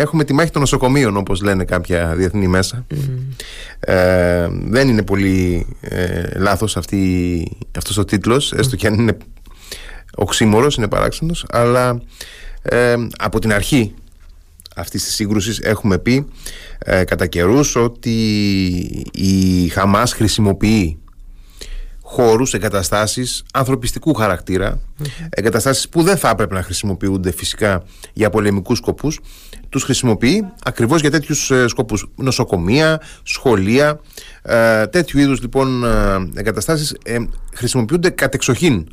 έχουμε τη μάχη των νοσοκομείων όπως λένε κάποια διεθνή μέσα. Ε, δεν είναι πολύ ε, λάθος αυτή, αυτός ο τίτλος έστω και αν είναι οξύμορος, είναι παράξενος αλλά ε, από την αρχή αυτής της σύγκρουσης έχουμε πει ε, κατά καιρούς ότι η Χαμάς χρησιμοποιεί χώρους, εγκαταστάσεις ανθρωπιστικού χαρακτήρα εγκαταστάσεις που δεν θα έπρεπε να χρησιμοποιούνται φυσικά για πολεμικούς σκοπούς τους χρησιμοποιεί ακριβώς για τέτοιους ε, σκοπούς. Νοσοκομεία, σχολεία ε, τέτοιου είδους λοιπόν ε, εγκαταστάσεις ε, χρησιμοποιούνται κατεξοχήν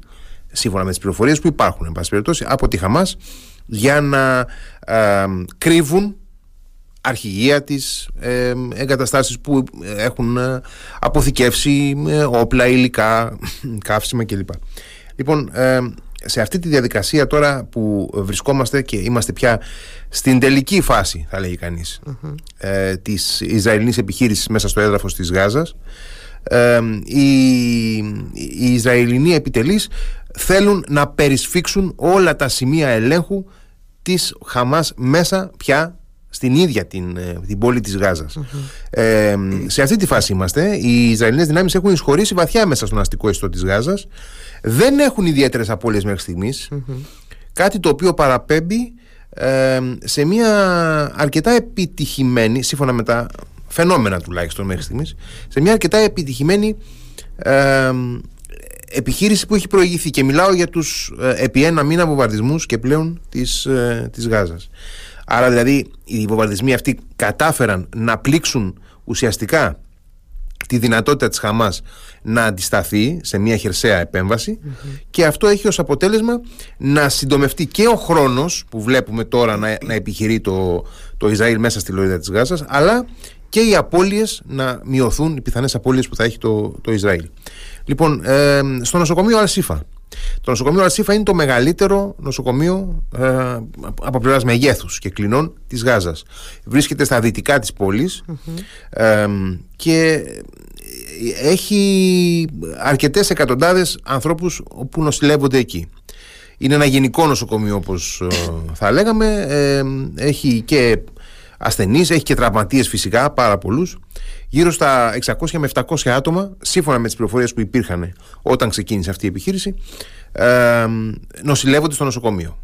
σύμφωνα με τις πληροφορίες που υπάρχουν εν πάση περιπτώσει, από τη Χαμάς για να ε, κρύβουν αρχηγία της, ε, εγκαταστάσεις που έχουν ε, αποθηκεύσει ε, όπλα, υλικά, καύσιμα κλπ. Λοιπόν, ε, σε αυτή τη διαδικασία τώρα που βρισκόμαστε και είμαστε πια στην τελική φάση, θα λέγει κανείς, ε, της Ισραηλινής επιχείρησης μέσα στο έδαφος της Γάζας, ε, οι, οι Ισραηλινοί επιτελείς θέλουν να περισφίξουν όλα τα σημεία ελέγχου της Χαμάς μέσα πια στην ίδια την, ε, την πόλη της γαζας Ε, σε αυτή τη φάση είμαστε. Οι Ισραηλινές δυνάμεις έχουν εισχωρήσει βαθιά μέσα στον αστικό ιστό της Γάζας. Δεν έχουν ιδιαίτερες απώλειες μέχρι στιγμής. Κάτι το οποίο παραπέμπει ε, σε μια αρκετά επιτυχημένη, σύμφωνα με τα φαινόμενα τουλάχιστον μέχρι στιγμής, σε μια αρκετά επιτυχημένη ε, επιχείρηση που έχει προηγηθεί και μιλάω για τους ε, επί ένα μήνα βομβαρδισμούς και πλέον της, ε, της Γάζας. Άρα δηλαδή οι βομβαρδισμοί αυτοί κατάφεραν να πλήξουν ουσιαστικά τη δυνατότητα της Χαμάς να αντισταθεί σε μια χερσαία και αυτό έχει ως αποτέλεσμα να συντομευτεί και ο χρόνος που βλέπουμε τώρα να, να επιχειρεί το, το Ισραήλ μέσα στη λωρίδα της Γάζας αλλά και οι απώλειες να μειωθούν, οι πιθανές απώλειες που θα έχει το, το Ισραήλ. Λοιπόν, ε, στο νοσοκομείο Αλσίφα. Το νοσοκομείο Αλσίφα είναι το μεγαλύτερο νοσοκομείο ε, από πλευράς μεγέθους και κλινών της Γάζας. Βρίσκεται στα δυτικά της πόλης ε, και έχει αρκετές εκατοντάδες ανθρώπους που νοσηλεύονται εκεί. Είναι ένα γενικό νοσοκομείο όπως ε, θα λέγαμε. Ε, έχει και ασθενείς, έχει και τραυματίες φυσικά, πάρα πολλούς γύρω στα 600 με 700 άτομα, σύμφωνα με τις πληροφορίες που υπήρχαν όταν ξεκίνησε αυτή η επιχείρηση, ε, νοσηλεύονται στο νοσοκομείο.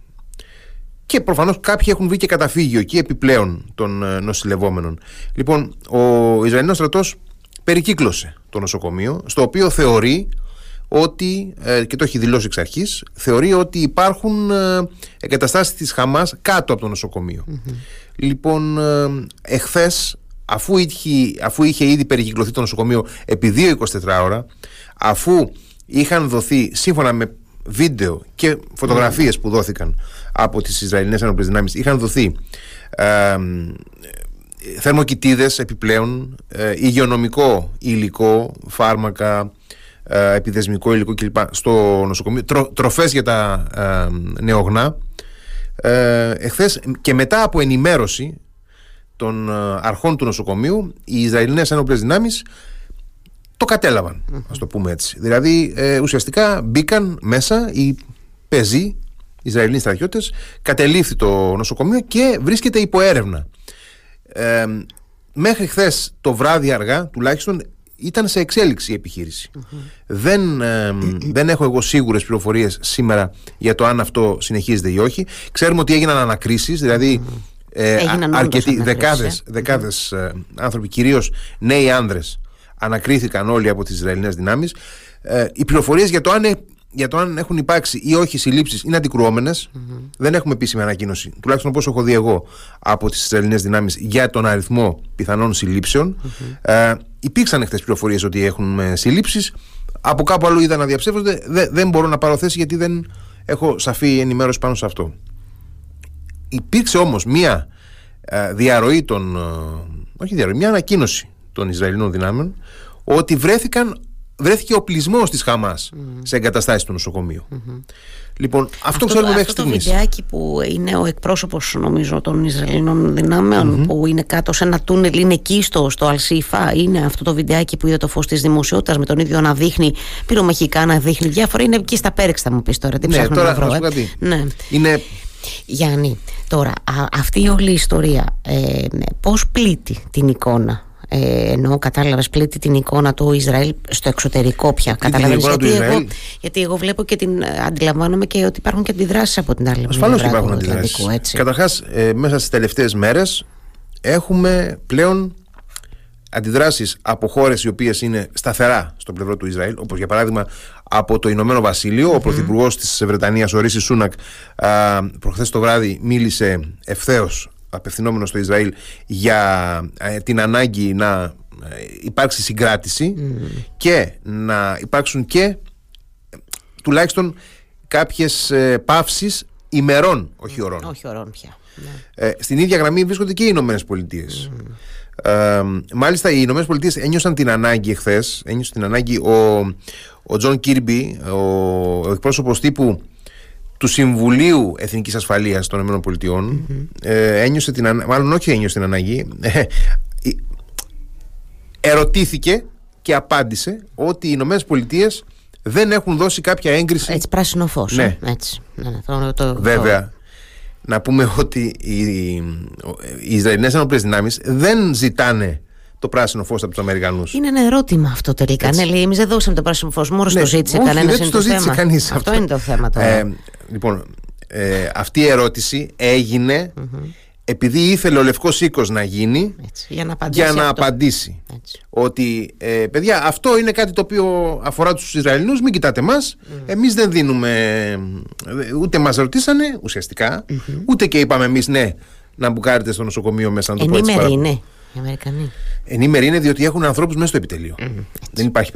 Και προφανώς κάποιοι έχουν βρει και καταφύγιο εκεί επιπλέον των ε, νοσηλευόμενων. Λοιπόν, ο Ισραηλινός στρατός περικύκλωσε το νοσοκομείο, στο οποίο θεωρεί ότι, ε, και το έχει δηλώσει εξ αρχής, θεωρεί ότι υπάρχουν ε, εγκαταστάσεις της Χαμάς κάτω από το νοσοκομείο. Λοιπόν, ε, εχθές αφού είχε, αφού είχε ήδη περικυκλωθεί το νοσοκομείο επί 2-24 ώρα, αφού είχαν δοθεί σύμφωνα με βίντεο και φωτογραφίες που δόθηκαν από τις Ισραηλινές Ένωπλες Δυνάμεις είχαν δοθεί ε, θερμοκοιτίδες επιπλέον ε, υγειονομικό υλικό, φάρμακα ε, επιδεσμικό υλικό κλπ στο νοσοκομείο τρο, τροφές για τα ε, νεογνά ε, εχθές και μετά από ενημέρωση των ε, αρχών του νοσοκομείου οι Ισραηλινές ένοπλες δυνάμεις το κατέλαβαν, ας το πούμε έτσι. Δηλαδή ε, ουσιαστικά μπήκαν μέσα οι πεζοί, οι Ισραηλινοί στρατιώτες, κατελήφθη το νοσοκομείο και βρίσκεται υπό έρευνα. Ε, μέχρι χθες το βράδυ αργά τουλάχιστον ήταν σε εξέλιξη η επιχειρηση Δεν, δεν έχω εγώ σίγουρες πληροφορίες σήμερα για το αν αυτό συνεχίζεται ή όχι. Ξέρουμε ότι έγιναν ανακρίσεις, δηλαδή ε, αρκετοί, δεκάδες, δεκάδες ε, άνθρωποι, κυρίως νέοι άνδρες, ανακρίθηκαν όλοι από τις Ισραηλινές δυνάμεις. Ε, οι πληροφορίες για το αν ε, για το αν έχουν υπάρξει ή όχι συλλήψεις είναι Δεν έχουμε επίσημη ανακοίνωση, τουλάχιστον όπως έχω δει εγώ από τις Ισραηλινές δυνάμεις για τον αριθμό πιθανών Ε, υπήρξαν χθε πληροφορίες ότι έχουν ε, συλλήψεις. Από κάπου αλλού είδα να διαψεύδονται. Δεν, δεν μπορώ να πάρω θέση γιατί δεν έχω σαφή ενημέρωση πάνω σε αυτό. Υπήρξε όμως μία ε, διαρροή των, ε, όχι διαρροή, μια ανακοίνωση των Ισραηλινών δυνάμεων ότι βρέθηκαν βρέθηκε ο πλεισμό της Χαμάς mm. σε εγκαταστάσεις του νοσοκομείου. Mm-hmm. Λοιπόν, αυτό, αυτό ξέρουμε μέχρι στιγμή. Αυτό το βιντεάκι που είναι ο εκπρόσωπος, νομίζω, των Ισραηλινών δυνάμεων, mm-hmm. που είναι κάτω σε ένα τούνελ, είναι εκεί στο, στο Αλσίφα. Είναι αυτό το βιντεάκι που είδε το φως της δημοσιότητας με τον ίδιο να δείχνει πυρομαχικά, να δείχνει διάφορα. Είναι εκεί στα πέρεξ, θα μου πεις τώρα. Τι ναι, τώρα, να βρω, ε. Ναι. Είναι Γιάννη, τώρα αυτή η όλη ιστορία ε, πώς πλήττει την εικόνα ε, ενώ κατάλαβες πλήττει την εικόνα του Ισραήλ στο εξωτερικό πια. Κατάλαβε γιατί, εγώ, γιατί εγώ βλέπω και την αντιλαμβάνομαι και ότι υπάρχουν και αντιδράσεις από την άλλη Ασφαλώς υπάρχουν αντιδράσεις. Καταρχάς, ε, μέσα στις τελευταίες μέρες έχουμε πλέον αντιδράσεις από χώρες οι οποίες είναι σταθερά στο πλευρό του Ισραήλ, όπως για παράδειγμα από το Ηνωμένο Βασίλειο. Ο Πρωθυπουργός της Βρετανίας, ο Ρίση Σούνακ, προχθές το βράδυ μίλησε ευθέως απευθυνόμενο στο Ισραήλ για ε, την ανάγκη να ε, υπάρξει συγκράτηση και να υπάρξουν και τουλάχιστον κάποιες ε, παύσεις ημερών, όχι ωρών. Όχι ωρών πια. Ναι. στην ίδια γραμμή βρίσκονται και οι Ηνωμένες Πολιτείες. μάλιστα οι Ηνωμένες Πολιτείες ένιωσαν την ανάγκη εχθές, ένιωσε την ανάγκη ο, ο Τζον Κίρμπι, ο, ο εκπρόσωπος τύπου του Συμβουλίου Εθνικής Ασφαλείας των ΗΠΑ mm-hmm. ε, ένιωσε την ανάγκη, μάλλον όχι ένιωσε την ανάγκη, ε, ερωτήθηκε και απάντησε ότι οι Ηνωμένες Πολιτείες δεν έχουν δώσει κάποια έγκριση. Έτσι, πράσινο φως. Ναι. Ε, έτσι. Ναι, ναι, το, το, Βέβαια. Να πούμε ότι οι, οι Ισραηλινές ενόπλες δυνάμεις δεν ζητάνε το πράσινο φως από τους Αμερικανούς. Είναι ένα ερώτημα αυτό τελικά. Ναι, λέει, εμείς δεν δώσαμε το πράσινο φως, μόνο ναι, το ζήτησε κανένας. Δεν το ζήτησε κανείς. Αυτό. αυτό είναι το θέμα τώρα. Ε, λοιπόν, ε, αυτή η ερώτηση έγινε επειδή ήθελε ο Λευκός Οίκος να γίνει Έτσι, για να απαντήσει. Για να απαντήσει. Ότι ε, παιδιά, αυτό είναι κάτι το οποίο αφορά τους Ισραηλινούς. Μην κοιτάτε εμάς. Mm. Εμείς δεν δίνουμε. Ούτε μας ρωτήσανε ουσιαστικά, ούτε και είπαμε εμείς ναι να μπουκάρετε στο νοσοκομείο μέσα να το Ενήμεροι, πω έτσι. Ναι. Οι Αμερικανοί. Ενήμεροι είναι διότι έχουν ανθρώπους μέσα στο επιτελείο. Δεν υπάρχει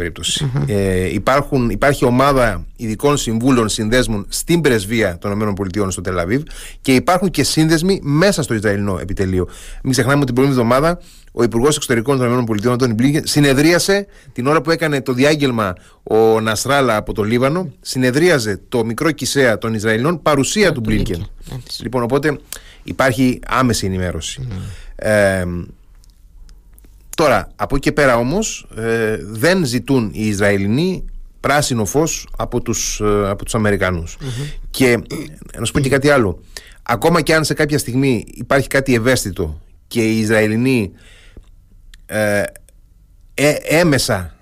Ε, υπάρχουν, υπάρχει ομάδα ειδικών συμβούλων συνδέσμων στην πρεσβεία των ΗΠΑ στο Τελαβίβ και υπάρχουν και σύνδεσμοι μέσα στο Ισραηλινό επιτελείο. Μην ξεχνάμε ότι την προηγούμενη εβδομάδα ο Υπουργός Εξωτερικών των ΗΠΑ, Αντώνη Μπλίνκεν, συνεδρίασε την ώρα που έκανε το διάγγελμα ο Ναστράλα από το Λίβανο. Συνεδρίαζε το μικρό κησέα των Ισραηλινών παρουσία του Μπλίνκεν. Λοιπόν, οπότε υπάρχει άμεση ενημέρωση. Ε, Τώρα, από εκεί και πέρα όμως ε, δεν ζητούν οι Ισραηλινοί πράσινο φως από τους, ε, από τους αμερικανους Και να σου πω και κάτι άλλο. Ακόμα και αν σε κάποια στιγμή υπάρχει κάτι ευαίσθητο και οι Ισραηλινοί ε, ε, έμεσα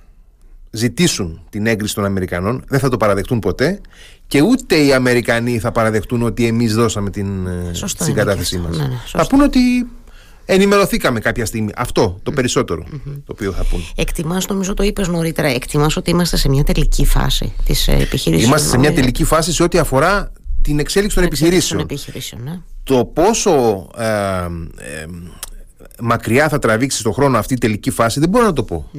ζητήσουν την έγκριση των Αμερικανών δεν θα το παραδεχτούν ποτέ και ούτε οι Αμερικανοί θα παραδεχτούν ότι εμείς δώσαμε την συγκατάθεσή μας. Ναι, ναι, θα πούνε ότι ενημερωθήκαμε κάποια στιγμή. Αυτό το περισσότερο το οποίο θα πούν. Εκτιμάς, νομίζω το είπες νωρίτερα, εκτιμάς ότι είμαστε σε μια τελική φάση της ε, επιχείρησης. Είμαστε σε μια τελική φάση σε ό,τι αφορά την εξέλιξη των επιχειρήσεων. επιχειρήσεων ναι. Το πόσο ε, ε, μακριά θα τραβήξει στον χρόνο αυτή η τελική φάση δεν μπορώ να το πω.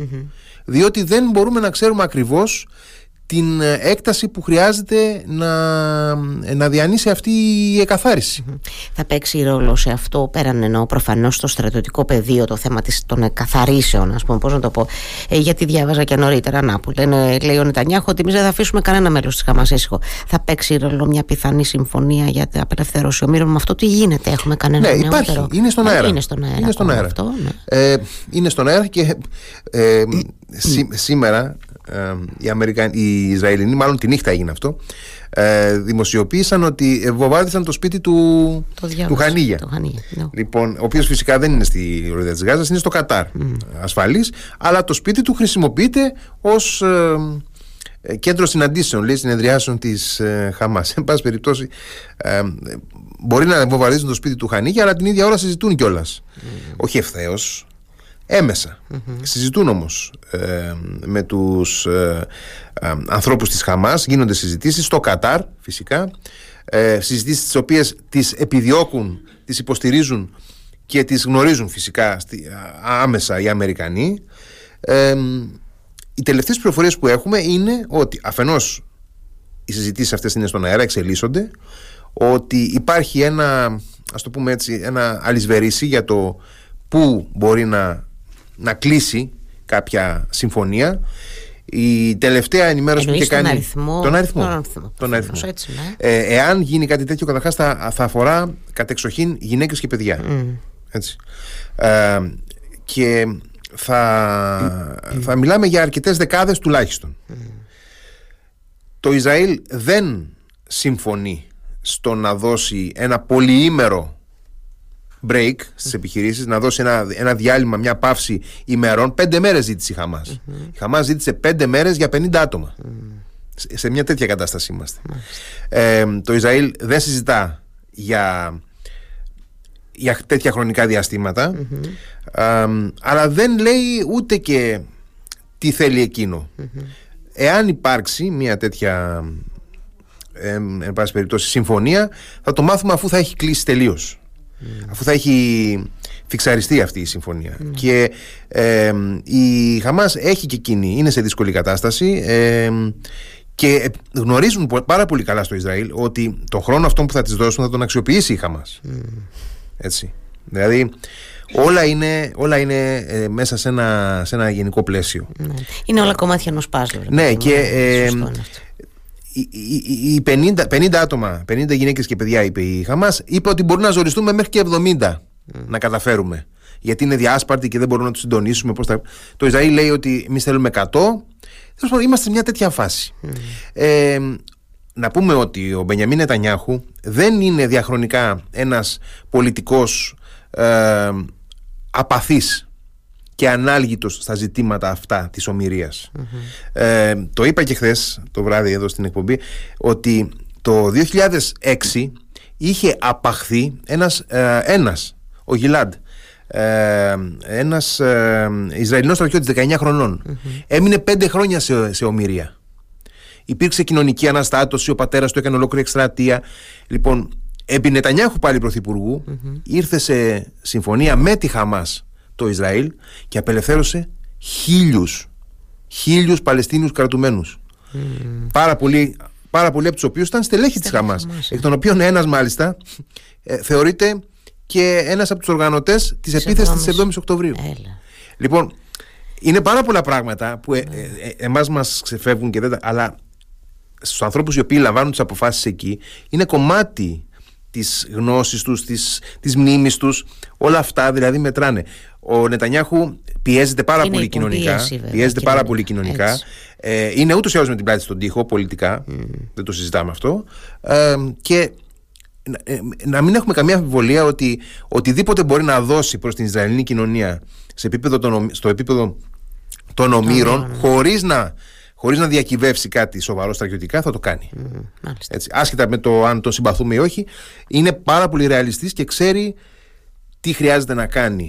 Διότι δεν μπορούμε να ξέρουμε ακριβώς την ε, έκταση που χρειάζεται να, ε, να διανύσει αυτή η εκαθάριση. Θα παίξει ρόλο σε αυτό πέραν ενώ προφανώς στο στρατιωτικό πεδίο το θέμα της, των εκαθαρίσεων ας πούμε πώς να το πω ε, γιατί διάβαζα και νωρίτερα να που λένε, λέει ο Νετανιάχο ότι εμείς δεν θα αφήσουμε κανένα μέλος της Χαμάς ήσυχο θα παίξει ρόλο μια πιθανή συμφωνία για την απελευθέρωση ομήρων με αυτό τι γίνεται έχουμε κανένα ναι, υπάρχει, είναι στον αέρα είναι στον αέρα, είναι στον αέρα. Αυτό, ναι. ε, είναι στον αέρα και ε, σήμερα οι, Αμερικα... οι Ισραηλινοί, μάλλον τη νύχτα έγινε αυτό, ε, δημοσιοποίησαν ότι βομβάρδισαν το σπίτι του, το του Χανίγια. Το Χανίγια ναι. Λοιπόν, ο οποίος φυσικά δεν είναι στη Ροδία της Γάζας, είναι στο Κατάρ mm. ασφαλής, αλλά το σπίτι του χρησιμοποιείται ως ε, κέντρο συναντήσεων, λέει, συνεδριάσεων της ε, Χαμάς. Εν πάση περιπτώσει, ε, μπορεί να βομβαρδίζουν το σπίτι του Χανίγια, αλλά την ίδια ώρα συζητούν κιόλας. Mm. Όχι ευθέως, έμεσα. Συζητούν όμως ε, με τους ε, ε, ανθρώπους της Χαμάς, γίνονται συζητήσεις στο Κατάρ φυσικά, ε, συζητήσεις τις οποίες τις επιδιώκουν, τις υποστηρίζουν και τις γνωρίζουν φυσικά στη, άμεσα οι Αμερικανοί. Ε, οι τελευταίες πληροφορίες που έχουμε είναι ότι αφενός οι συζητήσεις αυτές είναι στον αέρα, εξελίσσονται, ότι υπάρχει ένα, ας το πούμε έτσι, ένα αλυσβερίσι για το πού μπορεί να να κλείσει κάποια συμφωνία. Η τελευταία ενημέρωση που είχε κάνει. Τον αριθμό. Τον αριθμό. Τον αριθμό. Τον αριθμό. Έτσι, ναι. ε, εάν γίνει κάτι τέτοιο, καταρχάς θα, θα αφορά κατεξοχήν γυναίκες και παιδιά. Mm. Έτσι. Ε, και θα, θα μιλάμε για αρκετές δεκάδες τουλάχιστον. Mm. Το Ισραήλ δεν συμφωνεί στο να δώσει ένα πολυήμερο break στις επιχειρήσεις, να δώσει ένα, ένα διάλειμμα, μια παύση ημερών. Πέντε μέρες ζήτησε η Χαμάς. Η Χαμάς ζήτησε πέντε μέρες για 50 άτομα. Σε μια τέτοια κατάσταση είμαστε. Ε, το Ισραήλ δεν συζητά για, για τέτοια χρονικά διαστήματα, ε, αλλά δεν λέει ούτε και τι θέλει εκείνο. Εάν υπάρξει μια τέτοια ε, εν πάση περιπτώσει συμφωνία θα το μάθουμε αφού θα έχει κλείσει τελείω. Αφού θα έχει φιξαριστεί αυτή η συμφωνία. Και ε, η Χαμάς έχει και εκείνη, είναι σε δύσκολη κατάσταση ε, και γνωρίζουν πάρα πολύ καλά στο Ισραήλ ότι το χρόνο αυτό που θα της δώσουν θα τον αξιοποιήσει η Χαμάς. Έτσι. Δηλαδή όλα είναι, όλα είναι ε, μέσα σε ένα, σε ένα γενικό πλαίσιο. Ναι. Είναι όλα κομμάτια ενός πάζλου. Ναι, και ε, οι 50, 50 άτομα, 50 γυναίκες και παιδιά είπε η Χαμάς, είπε ότι μπορούμε να ζοριστούμε μέχρι και 70 να καταφέρουμε. Γιατί είναι διάσπαρτοι και δεν μπορούμε να τους συντονίσουμε. Πώς θα... Το Ισραήλ λέει ότι εμείς θέλουμε 100. Είμαστε σε μια τέτοια φάση. Ε, να πούμε ότι ο Μπενιαμίν Νετανιάχου δεν είναι διαχρονικά ένας πολιτικός ε, απαθής και ανάλγητος στα ζητήματα αυτά της ομοιρίας. Ε, το είπα και χθες το βράδυ εδώ στην εκπομπή ότι το 2006 είχε απαχθεί ένας, ε, ένας ο Γιλάντ ε, ένας ε, Ισραηλινός στρατιώτης 19 χρονων έμεινε 5 χρόνια σε, σε ομοιρία. Υπήρξε κοινωνική αναστάτωση ο πατέρας του έκανε ολόκληρη εκστρατεία. Λοιπόν επί Νετανιάχου πάλι ήρθε σε συμφωνία με τη Χαμάς το Ισραήλ και απελευθέρωσε χίλιους χίλιους Παλαιστίνιους κρατουμένους πάρα πολλοί πάρα πολλοί από τους οποίους ήταν στελέχοι της Χαμάς. Εκ των οποίων ένας μάλιστα ε, θεωρείται και ένας από τους οργανωτές της επίθεσης της 7η Οκτωβρίου. Έλα. Λοιπόν, είναι πάρα πολλά πράγματα που ε, ε, ε εμάς μας ξεφεύγουν και δεν τα. Αλλά στους ανθρώπους οι οποίοι λαμβάνουν τις αποφάσεις εκεί, είναι κομμάτι της γνώσης τους, της της μνήμης τους. Όλα αυτά δηλαδή μετράνε. Ο Νετανιάχου πιέζεται πάρα Είναι πολύ κοινωνικά. υποπίεση, βέβαια, πιέζεται πάρα κοινωνικά. πολύ κοινωνικά. Έτσι. Ε, είναι ούτως ή άλλως με την πλάτη στον τοίχο πολιτικά. Δεν το συζητάμε αυτό. Ε, και να- ε, να μην έχουμε καμία αμφιβολία ότι οτιδήποτε μπορεί να δώσει προς την Ισραηλινή κοινωνία σε επίπεδο των, ομ- στο επίπεδο των ομήρων χωρίς να, χωρίς να διακυβεύσει κάτι σοβαρό στρατιωτικά θα το κάνει. Μάλιστα. Έτσι, άσχετα με το αν τον συμπαθούμε ή όχι, είναι πάρα πολύ ρεαλιστής και ξέρει τι χρειάζεται να κάνει